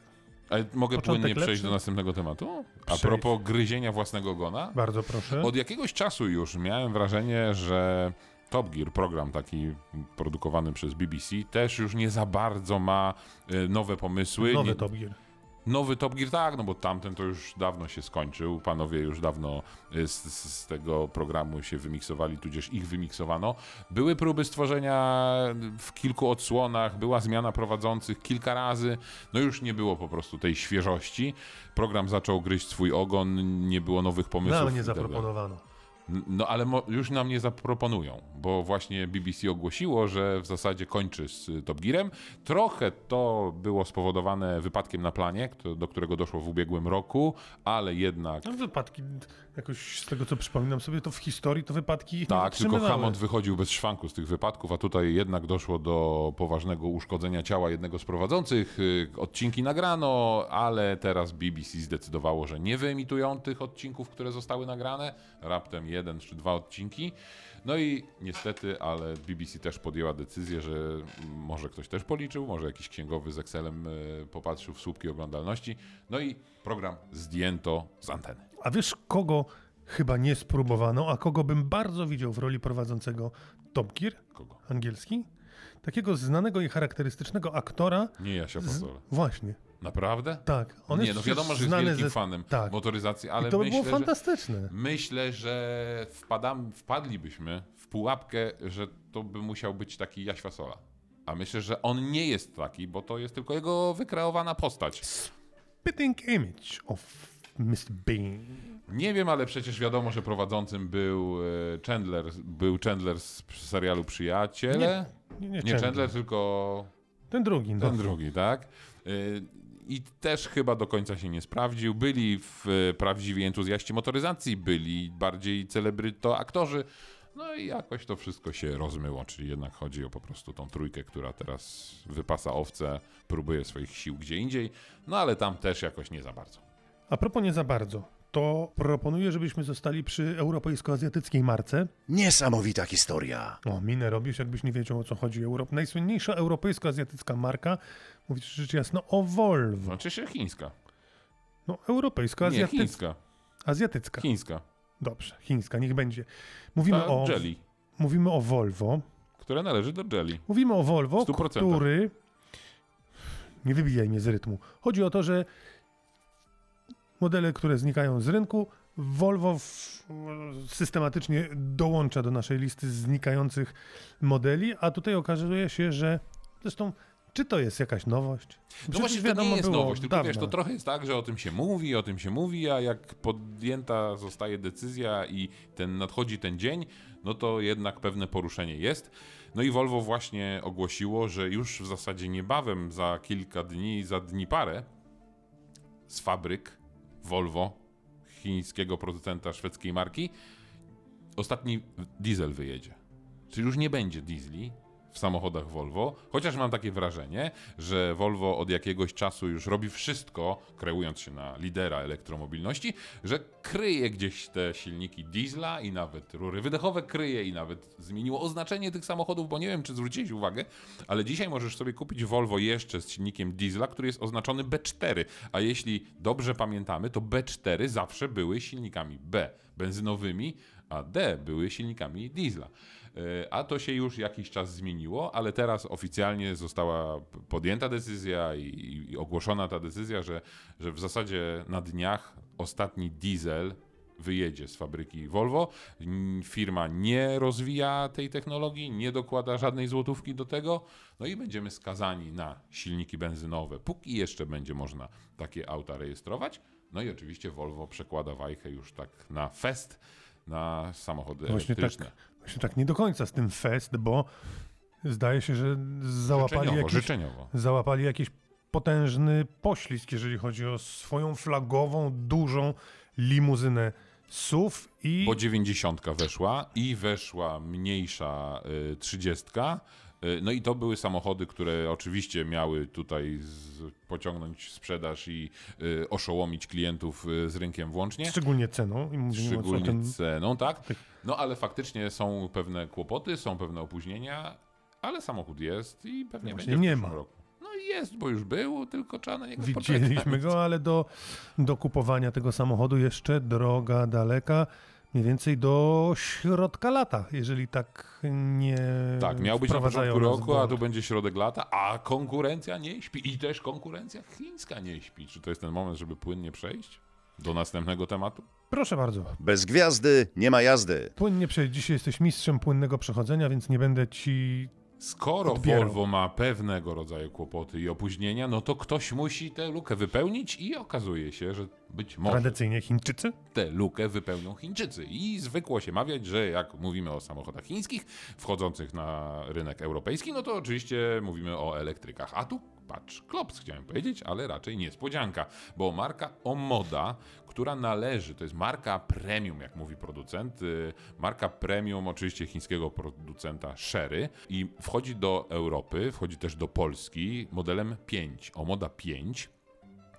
Ale mogę Początek płynnie przejść lepszy? do następnego tematu? A Przejdź. propos gryzienia własnego ogona. Bardzo proszę. Od jakiegoś czasu już miałem wrażenie, że Top Gear, program taki produkowany przez BBC, też już nie za bardzo ma y, nowe pomysły. Nowy nie, Top Gear. Nowy Top Gear, tak, no bo tamten to już dawno się skończył. Panowie już dawno y, z, z tego programu się wymiksowali, tudzież ich wymiksowano. Były próby stworzenia w kilku odsłonach, była zmiana prowadzących kilka razy. No już nie było po prostu tej świeżości. Program zaczął gryźć swój ogon, nie było nowych pomysłów. Nam nie itd. zaproponowano. No ale już nam nie zaproponują, bo właśnie BBC ogłosiło, że w zasadzie kończy z Top Gearem. Trochę to było spowodowane wypadkiem na planie, do którego doszło w ubiegłym roku, ale jednak No, wypadki, jakoś z tego co przypominam sobie, to w historii to wypadki tak, tylko. Hammond wychodził bez szwanku z tych wypadków, a tutaj jednak doszło do poważnego uszkodzenia ciała jednego z prowadzących. Y, Odcinki nagrano, ale teraz BBC zdecydowało, że nie wyemitują tych odcinków, które zostały nagrane. Raptem jeden czy dwa odcinki. No i niestety, ale BBC też podjęła decyzję, że może ktoś też policzył, może jakiś księgowy z Excelem y, popatrzył w słupki oglądalności. No i program zdjęto z anteny. A wiesz, kogo chyba nie spróbowano, a kogo bym bardzo widział w roli prowadzącego Top Gear Kogo? angielski? Takiego znanego i charakterystycznego aktora. Nie Jasia Z... Fasola. Właśnie, Naprawdę? tak. On nie, jest no wiadomo, że jest wielkim ze- fanem tak. motoryzacji, ale I to by myślę, było że, fantastyczne. myślę, że wpadam, wpadlibyśmy w pułapkę, że to by musiał być taki Jaś Fasola. A myślę, że on nie jest taki, bo to jest tylko jego wykreowana postać. Spitting image of Mr. Bean. Nie wiem, ale przecież wiadomo, że prowadzącym był e, Chandler, był Chandler z serialu Przyjaciele. Nie, nie, Nie Chandler. Chandler, tylko Ten drugi. No. Ten drugi, tak? I też chyba do końca się nie sprawdził. Byli w y, prawdziwi entuzjaści motoryzacji, byli bardziej celebryto aktorzy. No i jakoś to wszystko się rozmyło, czyli jednak chodzi o po prostu tą trójkę, która teraz wypasa owce, próbuje swoich sił gdzie indziej, no ale tam też jakoś nie za bardzo. A propos nie za bardzo, to proponuję, żebyśmy zostali przy europejsko-azjatyckiej marce. Niesamowita historia. O, minę robisz, jakbyś nie wiedział o co chodzi. Europ... Najsłynniejsza europejsko-azjatycka marka, mówisz rzecz jasno o Volvo. Znaczy się chińska. No, europejska, Nie, azjatycka. chińska. Azjatycka. Chińska. Dobrze, chińska, niech będzie. Mówimy Ta o, Jelly, mówimy o Volvo. które należy do Jelly. Mówimy o Volvo, W 100%. który... Nie wybijaj mnie z rytmu. Chodzi o to, że modele, które znikają z rynku, Volvo w, systematycznie dołącza do naszej listy znikających modeli, a tutaj okazuje się, że zresztą czy to jest jakaś nowość? No Przecież właśnie to nie jest nowość, tylko dawno. wiesz, to trochę jest tak, że o tym się mówi, o tym się mówi, a jak podjęta zostaje decyzja i ten nadchodzi ten dzień, no to jednak pewne poruszenie jest. No i Volvo właśnie ogłosiło, że już w zasadzie niebawem, za kilka dni, za dni parę, z fabryk Volvo, chińskiego producenta szwedzkiej marki, ostatni diesel wyjedzie. Czyli już nie będzie diesli w samochodach Volvo, chociaż mam takie wrażenie, że Volvo od jakiegoś czasu już robi wszystko, kreując się na lidera elektromobilności, że kryje gdzieś te silniki diesla i nawet rury wydechowe kryje i nawet zmieniło oznaczenie tych samochodów, bo nie wiem, czy zwróciłeś uwagę, ale dzisiaj możesz sobie kupić Volvo jeszcze z silnikiem diesla, który jest oznaczony B4, a jeśli dobrze pamiętamy, to B4 zawsze były silnikami B, benzynowymi, a D były silnikami diesla. E, A to się już jakiś czas zmieniło, ale teraz oficjalnie została podjęta decyzja i, i ogłoszona ta decyzja, że, że w zasadzie na dniach ostatni diesel wyjedzie z fabryki Volvo. Firma nie rozwija tej technologii, nie dokłada żadnej złotówki do tego, no i będziemy skazani na silniki benzynowe, póki jeszcze będzie można takie auta rejestrować. No i oczywiście Volvo przekłada wajchę już tak na fest, na samochody Właśnie elektryczne. tak, właśnie tak nie do końca z tym fest, bo zdaje się, że załapali Życzeniowo, jakiś, życzeniowo. załapali jakiś potężny poślizg, jeżeli chodzi o swoją flagową, dużą limuzynę SUV i Bo 90 weszła i weszła mniejsza y, 30. Y, No i to były samochody, które oczywiście miały tutaj z, pociągnąć sprzedaż i y, oszołomić klientów y, z rynkiem włącznie. szczególnie ceną. I Szczególnie tym, ceną, tak. No ale faktycznie są pewne kłopoty, są pewne opóźnienia, ale samochód jest i pewnie No będzie właśnie w nie ma. roku. No i jest, bo już był, tylko trzeba na niego Widzieliśmy poczekać. go, ale do, do kupowania tego samochodu jeszcze droga daleka. Mniej więcej do środka lata, jeżeli tak nie Tak, miał być na początku roku, a tu będzie środek lata, a konkurencja nie śpi. I też konkurencja chińska nie śpi. Czy to jest ten moment, żeby płynnie przejść do następnego tematu? Proszę bardzo. Bez gwiazdy nie ma jazdy. Płynnie przejść. Dzisiaj jesteś mistrzem płynnego przechodzenia, więc nie będę ci Skoro Odbierał. Volvo ma pewnego rodzaju kłopoty i opóźnienia, no to ktoś musi tę lukę wypełnić i okazuje się, że być może tradycyjnie Chińczycy. tę lukę wypełnią Chińczycy. I zwykło się mawiać, że jak mówimy o samochodach chińskich wchodzących na rynek europejski, no to oczywiście mówimy o elektrykach. A tu patrz, klops chciałem powiedzieć, ale raczej niespodzianka, bo marka Omoda, która należy, to jest marka premium, jak mówi producent, y, marka premium oczywiście chińskiego producenta Sherry i wchodzi do Europy, wchodzi też do Polski modelem 5, Omoda 5,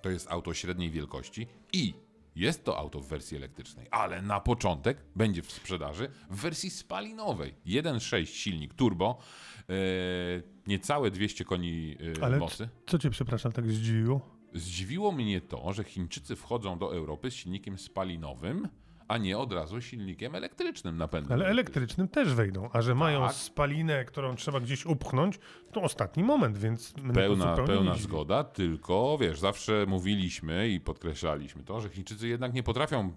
to jest auto średniej wielkości i jest to auto w wersji elektrycznej, ale na początek będzie w sprzedaży w wersji spalinowej. 1.6 silnik turbo, e, niecałe 200 koni e, Ale mocy. co cię, przepraszam, tak zdziwiło? Zdziwiło mnie to, że Chińczycy wchodzą do Europy z silnikiem spalinowym, a nie od razu silnikiem elektrycznym napędem. Ale elektrycznym też wejdą, a że mają Tak. spalinę, którą trzeba gdzieś upchnąć, to ostatni moment, więc Pełna, pełna zgoda, tylko wiesz, zawsze mówiliśmy i podkreślaliśmy to, że Chińczycy jednak nie potrafią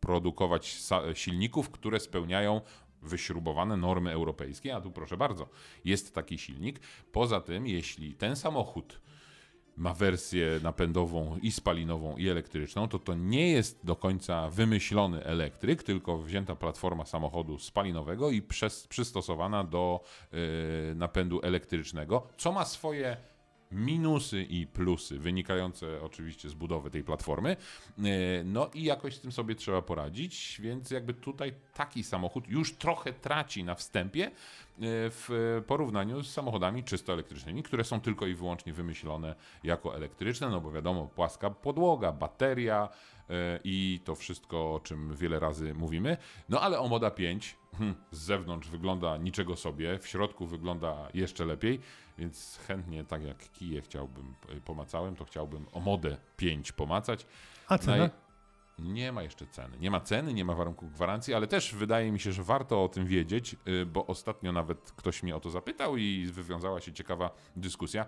produkować silników, które spełniają wyśrubowane normy europejskie, a tu proszę bardzo, jest taki silnik. Poza tym, jeśli ten samochód ma wersję napędową i spalinową i elektryczną, to to nie jest do końca wymyślony elektryk, tylko wzięta platforma samochodu spalinowego i przez, przystosowana do y, napędu elektrycznego, co ma swoje minusy i plusy wynikające oczywiście z budowy tej platformy. Y, No i jakoś z tym sobie trzeba poradzić, więc jakby tutaj taki samochód już trochę traci na wstępie, w porównaniu z samochodami czysto elektrycznymi, które są tylko i wyłącznie wymyślone jako elektryczne, no bo wiadomo, płaska podłoga, bateria e, i to wszystko, o czym wiele razy mówimy. No ale o Moda 5 hmm, z zewnątrz wygląda niczego sobie, w środku wygląda jeszcze lepiej, więc chętnie, tak jak kije chciałbym, e, pomacałem, to chciałbym o Modę 5 pomacać. A cena? Naj- nie ma jeszcze ceny. Nie ma ceny, nie ma warunków gwarancji, ale też wydaje mi się, że warto o tym wiedzieć, y, bo ostatnio nawet ktoś mnie o to zapytał i wywiązała się ciekawa dyskusja.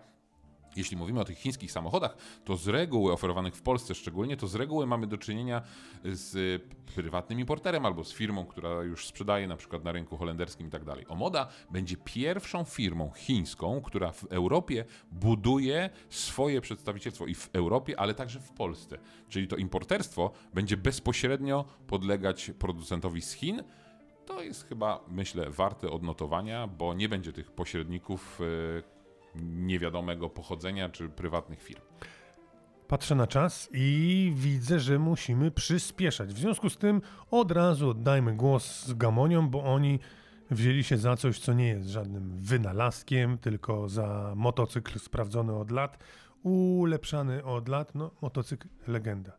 Jeśli mówimy o tych chińskich samochodach, to z reguły oferowanych w Polsce szczególnie, to z reguły mamy do czynienia z y, prywatnym importerem albo z firmą, która już sprzedaje na przykład na rynku holenderskim i tak dalej. Omoda będzie pierwszą firmą chińską, która w Europie buduje swoje przedstawicielstwo i w Europie, ale także w Polsce. Czyli to importerstwo będzie bezpośrednio podlegać producentowi z Chin. To jest chyba, myślę, warte odnotowania, bo nie będzie tych pośredników y, niewiadomego pochodzenia czy prywatnych firm. Patrzę na czas i widzę, że musimy przyspieszać. W związku z tym od razu oddajmy głos Gamoniom, bo oni wzięli się za coś, co nie jest żadnym wynalazkiem, tylko za motocykl sprawdzony od lat, ulepszany od lat, no motocykl legenda.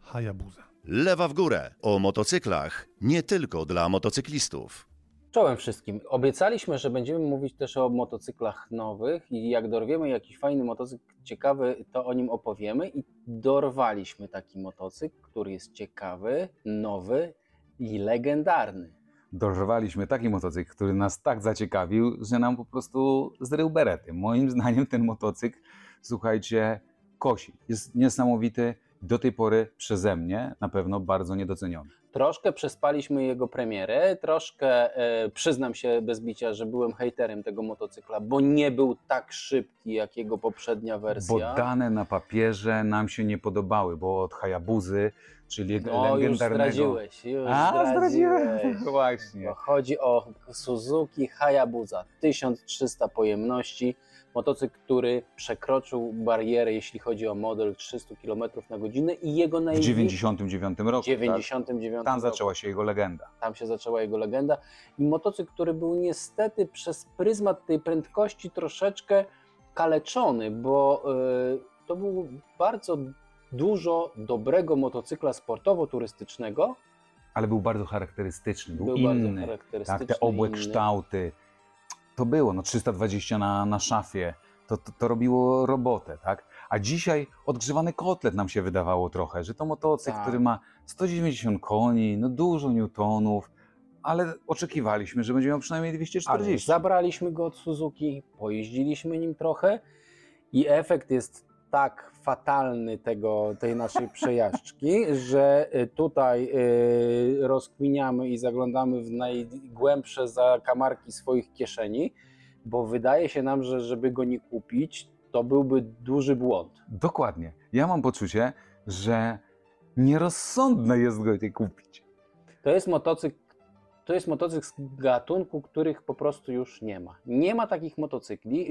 Hayabusa. Lewa w górę o motocyklach nie tylko dla motocyklistów. Czołem wszystkim. Obiecaliśmy, że będziemy mówić też o motocyklach nowych i jak dorwiemy jakiś fajny motocykl ciekawy, to o nim opowiemy i dorwaliśmy taki motocykl, który jest ciekawy, nowy i legendarny. dorwaliśmy taki motocykl, który nas tak zaciekawił, że nam po prostu zrył berety. Moim zdaniem ten motocykl, słuchajcie, kosi. Jest niesamowity, do tej pory przeze mnie na pewno bardzo niedoceniony. Troszkę przespaliśmy jego premierę, troszkę e, przyznam się bez bicia, że byłem hejterem tego motocykla, bo nie był tak szybki jak jego poprzednia wersja. Bo dane na papierze nam się nie podobały, bo od Hayabuzy, czyli No już legendarnego... zdradziłeś, już A, zdradziłem. zdradziłeś. Właśnie. Bo chodzi o Suzuki Hayabusa 1300 pojemności. Motocykl, który przekroczył barierę, jeśli chodzi o model 300 km na godzinę i jego W największy 99 roku. 99 Tak? Tam roku. zaczęła się jego legenda. Tam się zaczęła jego legenda. I motocykl, który był niestety przez pryzmat tej prędkości troszeczkę kaleczony, bo y, to był bardzo dużo dobrego motocykla sportowo-turystycznego. Ale był bardzo charakterystyczny, był, Był bardzo inny. charakterystyczny. Tak, te obłe inny. kształty. To było, no 320 na, na szafie. To, to, to robiło robotę, tak? A dzisiaj odgrzewany kotlet nam się wydawało trochę, że to motocykl, Tak. który ma 190 koni, no dużo newtonów, ale oczekiwaliśmy, że będzie miał przynajmniej Ale 240. zabraliśmy go od Suzuki, pojeździliśmy nim trochę i efekt jest tak fatalny tego, tej naszej przejażdżki, że y, tutaj y, rozkminiamy i zaglądamy w najgłębsze zakamarki swoich kieszeni, bo wydaje się nam, że żeby go nie kupić, to byłby duży błąd. Dokładnie. Ja mam poczucie, że nierozsądne jest go nie kupić. To jest motocykl, to jest motocykl z gatunku, których po prostu już nie ma. Nie ma takich motocykli.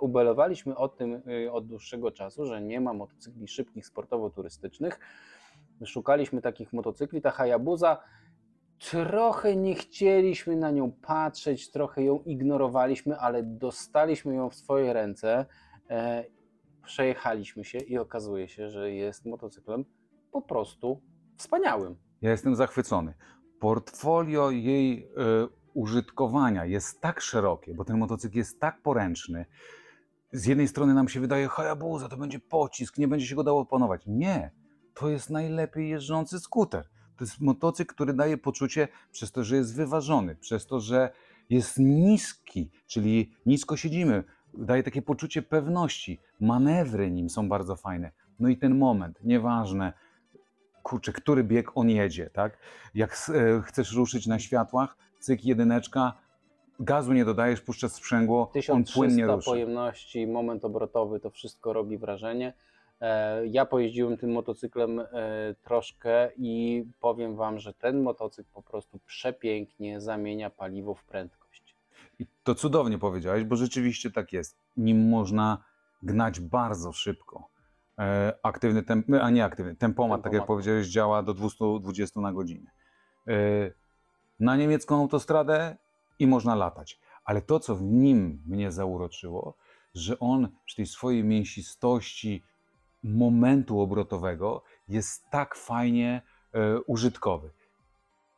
Ubelowaliśmy o tym y, od dłuższego czasu, że nie ma motocykli szybkich, sportowo-turystycznych. Szukaliśmy takich motocykli. Ta Hayabusa, trochę nie chcieliśmy na nią patrzeć, trochę ją ignorowaliśmy, ale dostaliśmy ją w swoje ręce. E, przejechaliśmy się i okazuje się, że jest motocyklem po prostu wspaniałym. Ja jestem zachwycony. Portfolio jej e, użytkowania jest tak szerokie, bo ten motocykl jest tak poręczny. Z jednej strony nam się wydaje, Hayabusa to będzie pocisk, nie będzie się go dało opanować. Nie, to jest najlepiej jeżdżący skuter. To jest motocykl, który daje poczucie przez to, że jest wyważony, przez to, że jest niski, czyli nisko siedzimy, daje takie poczucie pewności. Manewry nim są bardzo fajne. No i ten moment, nieważne, kurczę, który bieg on jedzie, tak? Jak e, chcesz ruszyć na światłach, cyk, jedyneczka, gazu nie dodajesz, puszczasz sprzęgło, on płynnie 1300 ruszy. pojemności, moment obrotowy, to wszystko robi wrażenie. E, Ja pojeździłem tym motocyklem e, troszkę i powiem Wam, że ten motocykl po prostu przepięknie zamienia paliwo w prędkość. I to cudownie powiedziałeś, bo rzeczywiście tak jest. Nim można gnać bardzo szybko. E, aktywny, temp, a nie aktywny, tempomat, tak jak Tempomat. powiedziałeś, działa do 220 na godzinę. E, na niemiecką autostradę i można latać. Ale to, co w nim mnie zauroczyło, że on przy tej swojej mięsistości momentu obrotowego jest tak fajnie e, użytkowy.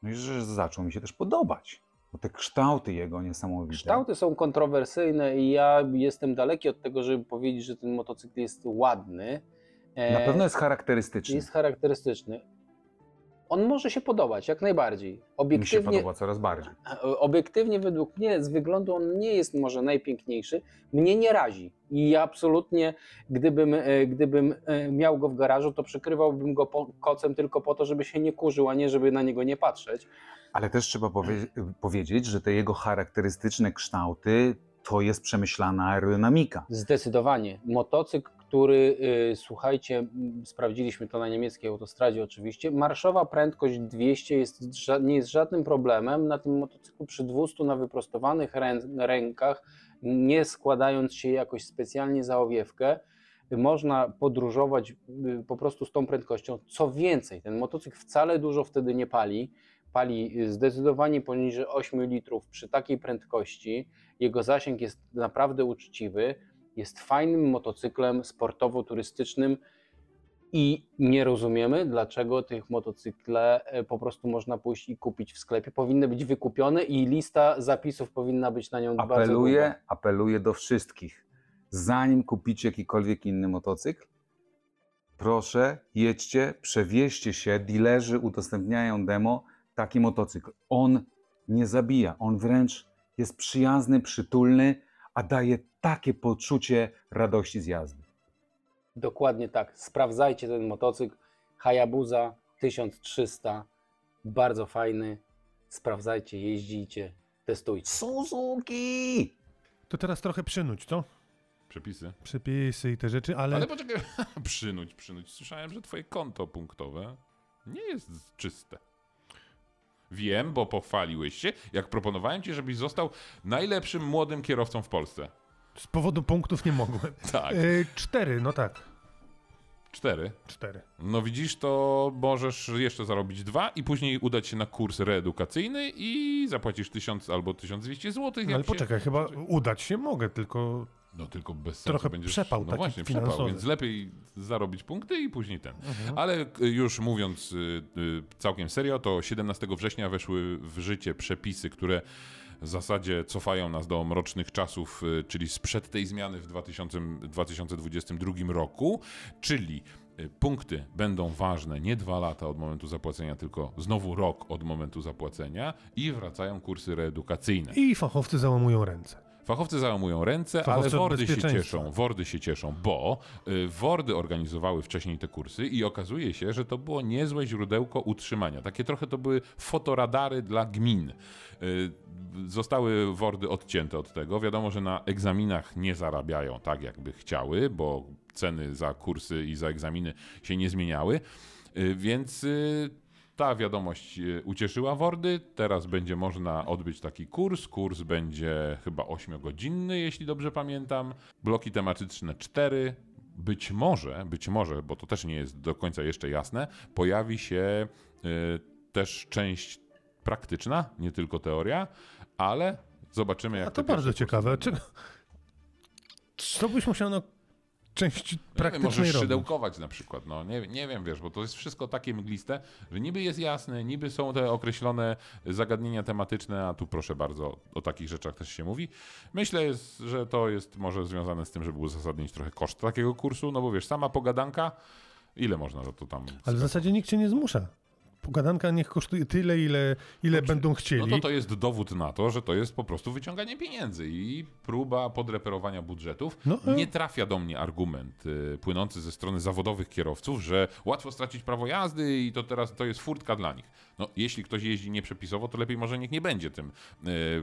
No i że zaczął mi się też podobać, bo te kształty jego niesamowite. Kształty są kontrowersyjne i ja jestem daleki od tego, żeby powiedzieć, że ten motocykl jest ładny. E, Na pewno jest charakterystyczny. jest charakterystyczny. On może się podobać, jak najbardziej. Mi się Obiektywnie, podoba coraz bardziej. obiektywnie według mnie z wyglądu on nie jest może najpiękniejszy, mnie nie razi. I ja absolutnie, gdybym, e, gdybym e, miał go w garażu, to przykrywałbym go kocem tylko po to, żeby się nie kurzył, a nie żeby na niego nie patrzeć. Ale też trzeba powie powiedzieć, że te jego charakterystyczne kształty to jest przemyślana aerodynamika. Zdecydowanie. Motocykl, który, y, słuchajcie, sprawdziliśmy to na niemieckiej autostradzie oczywiście, marszowa prędkość 200 jest, nie jest żadnym problemem. Na tym motocyklu przy 200 na wyprostowanych rę rękach, nie składając się jakoś specjalnie za owiewkę, można podróżować y, po prostu z tą prędkością. Co więcej, ten motocykl wcale dużo wtedy nie pali. Pali zdecydowanie poniżej 8 litrów przy takiej prędkości. Jego zasięg jest naprawdę uczciwy jest fajnym motocyklem sportowo-turystycznym i nie rozumiemy, dlaczego tych motocykle e, po prostu można pójść i kupić w sklepie. Powinny być wykupione i lista zapisów powinna być na nią bardzo Apeluję, długa. apeluję do wszystkich. Zanim kupicie jakikolwiek inny motocykl, proszę jedźcie, przewieźcie się, dealerzy udostępniają demo, taki motocykl. On nie zabija, on wręcz jest przyjazny, przytulny, a daje takie poczucie radości z jazdy. Dokładnie tak. Sprawdzajcie ten motocykl Hayabusa 1300. Bardzo fajny. Sprawdzajcie, jeździcie, testujcie. Suzuki! To teraz trochę przynuć, co? Przepisy. Przepisy i te rzeczy, ale. Ale poczekaj, przynuć, przynuć. Słyszałem, że twoje konto punktowe nie jest czyste. Wiem, bo pochwaliłeś się, jak proponowałem ci, żebyś został najlepszym młodym kierowcą w Polsce. Z powodu punktów nie mogłem. Tak, E, cztery, no tak. cztery. Cztery. No widzisz, to możesz jeszcze zarobić dwa i później udać się na kurs reedukacyjny i zapłacisz 1000 albo 1200 zł. No, ale poczekaj, chyba udać się mogę, tylko No tylko bez sensu Trochę będziesz... przepał no właśnie, przepał, finansowy. więc lepiej zarobić punkty i później ten. Mhm. Ale y, już mówiąc y, y, całkiem serio, to 17 września weszły w życie przepisy, które w zasadzie cofają nas do mrocznych czasów, czyli sprzed tej zmiany w 2000, 2022 roku, czyli punkty będą ważne nie dwa lata od momentu zapłacenia, tylko znowu rok od momentu zapłacenia i wracają kursy reedukacyjne. i fachowcy załamują ręce. Fachowcy załamują ręce, Fachowcy ale wordy się cieszą. Wordy się cieszą, bo y, wordy organizowały wcześniej te kursy i okazuje się, że to było niezłe źródełko utrzymania. Takie trochę to były fotoradary dla gmin. Y, zostały wordy odcięte od tego. Wiadomo, że na egzaminach nie zarabiają tak, jakby chciały, bo ceny za kursy i za egzaminy się nie zmieniały. Y, Więc ta wiadomość e, ucieszyła Wordy. Teraz będzie można odbyć taki kurs. Kurs będzie chyba 8-godzinny, jeśli dobrze pamiętam. Bloki tematyczne 4. Być może, być może, bo to też nie jest do końca jeszcze jasne, pojawi się e, też część praktyczna, nie tylko teoria, ale zobaczymy jak A to bardzo ciekawe. Czego... Co byś musiał na części Nie wiem, praktycznej możesz szydełkować na przykład, no nie, nie wiem, wiesz, bo to jest wszystko takie mgliste, że niby jest jasne, niby są te określone zagadnienia tematyczne, a tu proszę bardzo, o takich rzeczach też się mówi. Myślę, że to jest może związane z tym, żeby uzasadnić trochę koszt takiego kursu, no bo wiesz, sama pogadanka, ile można za to tam... Ale w zasadzie nikt cię nie zmusza. Pogadanka niech kosztuje tyle, ile, ile będą chcieli. No to to jest dowód na to, że to jest po prostu wyciąganie pieniędzy i próba podreperowania budżetów. No, e- Nie trafia do mnie argument y, płynący ze strony zawodowych kierowców, że łatwo stracić prawo jazdy i to teraz to jest furtka dla nich. No, jeśli ktoś jeździ nieprzepisowo, to lepiej może niech nie będzie tym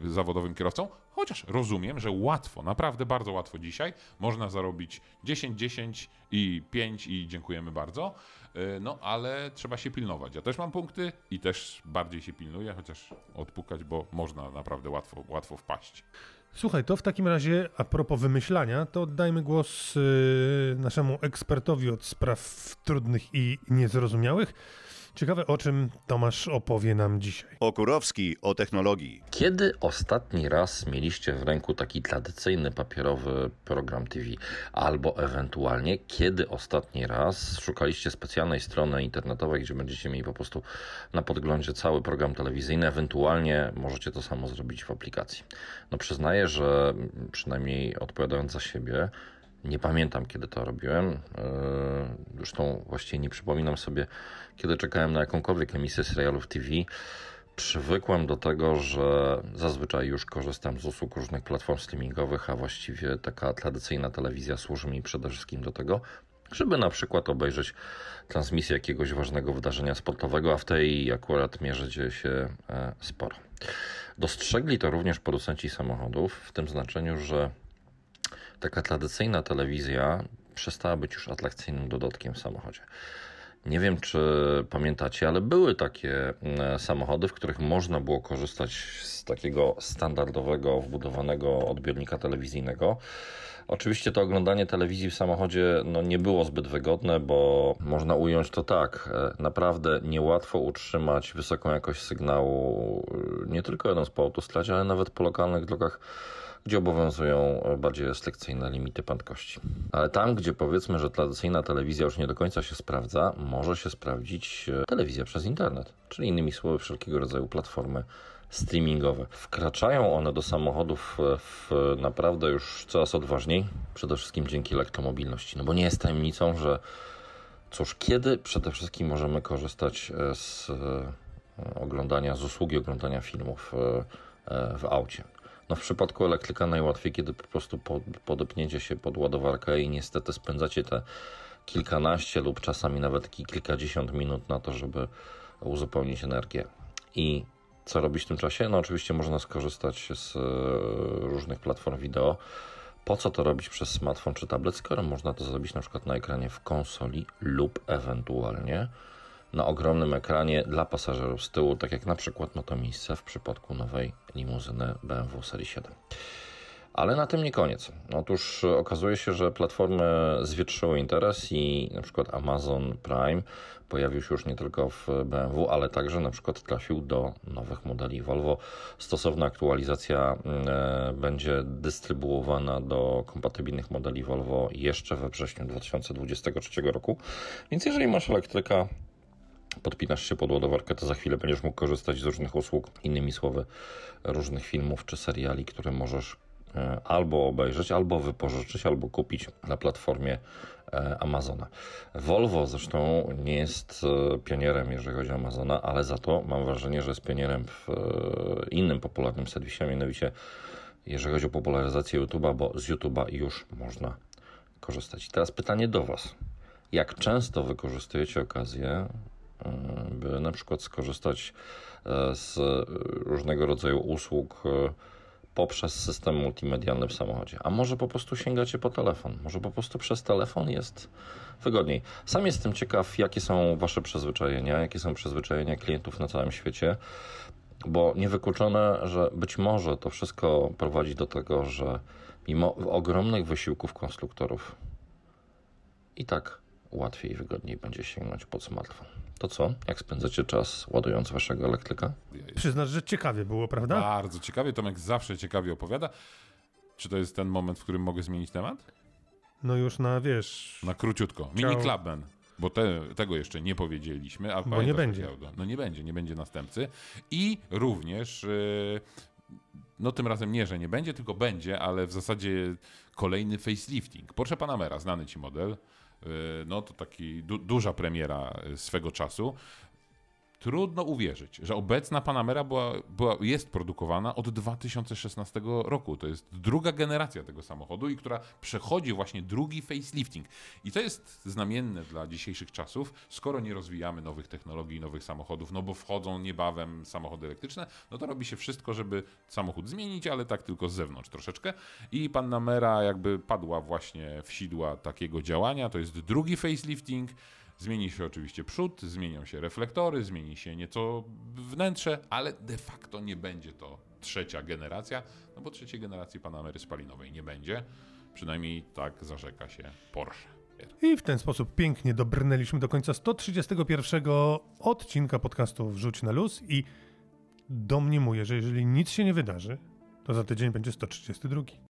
y, zawodowym kierowcą, chociaż rozumiem, że łatwo, naprawdę bardzo łatwo dzisiaj można zarobić 10, 10 i 5 i dziękujemy bardzo. Y, No, ale trzeba się pilnować. Ja też mam punkty i też bardziej się pilnuję, chociaż odpukać, bo można naprawdę łatwo, łatwo wpaść. Słuchaj, to w takim razie a propos wymyślania, to oddajmy głos y, naszemu ekspertowi od spraw trudnych i niezrozumiałych. Ciekawe, o czym Tomasz opowie nam dzisiaj. Okurowski o technologii. Kiedy ostatni raz mieliście w ręku taki tradycyjny papierowy program TV? Albo ewentualnie, kiedy ostatni raz szukaliście specjalnej strony internetowej, gdzie będziecie mieli po prostu na podglądzie cały program telewizyjny, ewentualnie możecie to samo zrobić w aplikacji. No przyznaję, że przynajmniej odpowiadając za siebie, nie pamiętam, kiedy to robiłem. Yy, Zresztą właściwie nie przypominam sobie, kiedy czekałem na jakąkolwiek emisję serialów TV. Przywykłem do tego, że zazwyczaj już korzystam z usług różnych platform streamingowych, a właściwie taka tradycyjna telewizja służy mi przede wszystkim do tego, żeby na przykład obejrzeć transmisję jakiegoś ważnego wydarzenia sportowego, a w tej akurat mierze dzieje się e, sporo. Dostrzegli to również producenci samochodów, w tym znaczeniu, że taka tradycyjna telewizja przestała być już atrakcyjnym dodatkiem w samochodzie. Nie wiem, czy pamiętacie, ale były takie mm, samochody, w których można było korzystać z takiego standardowego, wbudowanego odbiornika telewizyjnego. Oczywiście to oglądanie telewizji w samochodzie no, nie było zbyt wygodne, bo można ująć to tak. e, Naprawdę niełatwo utrzymać wysoką jakość sygnału e, nie tylko jadąc po autostradzie, ale nawet po lokalnych drogach gdzie obowiązują bardziej restrykcyjne limity prędkości. Ale tam, gdzie powiedzmy, że tradycyjna telewizja już nie do końca się sprawdza, może się sprawdzić e, telewizja przez internet, czyli innymi słowy wszelkiego rodzaju platformy streamingowe. Wkraczają one do samochodów e, w naprawdę już coraz odważniej, przede wszystkim dzięki elektromobilności, no bo nie jest tajemnicą, że cóż, kiedy przede wszystkim możemy korzystać e, z e, oglądania, z usługi oglądania filmów e, e, w aucie. No w przypadku elektryka najłatwiej, kiedy po prostu pod, podepniecie się pod ładowarkę i niestety spędzacie te kilkanaście lub czasami nawet ki- kilkadziesiąt minut na to, żeby uzupełnić energię. I co robić w tym czasie? No oczywiście można skorzystać z e, różnych platform wideo. Po co to robić przez smartfon czy tablet, skoro można to zrobić na przykład na ekranie w konsoli lub ewentualnie na ogromnym ekranie dla pasażerów z tyłu, tak jak na przykład ma to miejsce w przypadku nowej limuzyny BMW Serii 7. Ale na tym nie koniec. Otóż okazuje się, że platformy zwietrzyły interes i na przykład Amazon Prime pojawił się już nie tylko w BMW, ale także na przykład trafił do nowych modeli Volvo. Stosowna aktualizacja e, będzie dystrybuowana do kompatybilnych modeli Volvo jeszcze we wrześniu 2023 roku. Więc jeżeli masz elektryka, podpinasz się pod ładowarkę, to za chwilę będziesz mógł korzystać z różnych usług, innymi słowy, różnych filmów czy seriali, które możesz e, albo obejrzeć, albo wypożyczyć, albo kupić na platformie e, Amazona. Volvo zresztą nie jest e, pionierem, jeżeli chodzi o Amazona, ale za to mam wrażenie, że jest pionierem w innym popularnym serwisie, mianowicie jeżeli chodzi o popularyzację YouTube'a, bo z YouTube'a już można korzystać. Teraz pytanie do Was. Jak często wykorzystujecie okazję, by na przykład skorzystać e, z różnego rodzaju usług e, poprzez system multimedialny w samochodzie? A może po prostu sięgacie po telefon? Może po prostu przez telefon jest wygodniej. Sam jestem ciekaw, jakie są Wasze przyzwyczajenia, jakie są przyzwyczajenia klientów na całym świecie bo niewykluczone, że być może to wszystko prowadzi do tego, że mimo ogromnych wysiłków konstruktorów i tak łatwiej i wygodniej będzie sięgnąć pod smartfon. To co? Jak spędzacie czas ładując waszego elektryka? Przyznasz, że ciekawie było, prawda? Bardzo ciekawie, Tomek zawsze ciekawie opowiada. Czy to jest ten moment, w którym mogę zmienić temat? No już na, wiesz... Na króciutko. Mini Clubman. Bo te, tego jeszcze nie powiedzieliśmy. A Bo nie będzie. No nie będzie, nie będzie następcy. I również, yy, no tym razem nie, że nie będzie, tylko będzie, ale w zasadzie kolejny facelifting. Porsche Panamera, znany ci model. Yy, no to taki du duża premiera y, swego czasu. Trudno uwierzyć, że obecna Panamera była, była, jest produkowana od 2016 roku. To jest druga generacja tego samochodu i która przechodzi właśnie drugi facelifting. I to jest znamienne dla dzisiejszych czasów, skoro nie rozwijamy nowych technologii, nowych samochodów, no bo wchodzą niebawem samochody elektryczne, no to robi się wszystko, żeby samochód zmienić, ale tak tylko z zewnątrz troszeczkę. I Panamera jakby padła właśnie w sidła takiego działania. To jest drugi facelifting. Zmieni się oczywiście przód, zmienią się reflektory, zmieni się nieco wnętrze, ale de facto nie będzie to trzecia generacja, no bo trzeciej generacji Panamery spalinowej nie będzie. Przynajmniej tak zarzeka się Porsche. I w ten sposób pięknie dobrnęliśmy do końca 131 odcinka podcastu Wrzuć na luz i domniemuję, że jeżeli nic się nie wydarzy, to za tydzień będzie 132.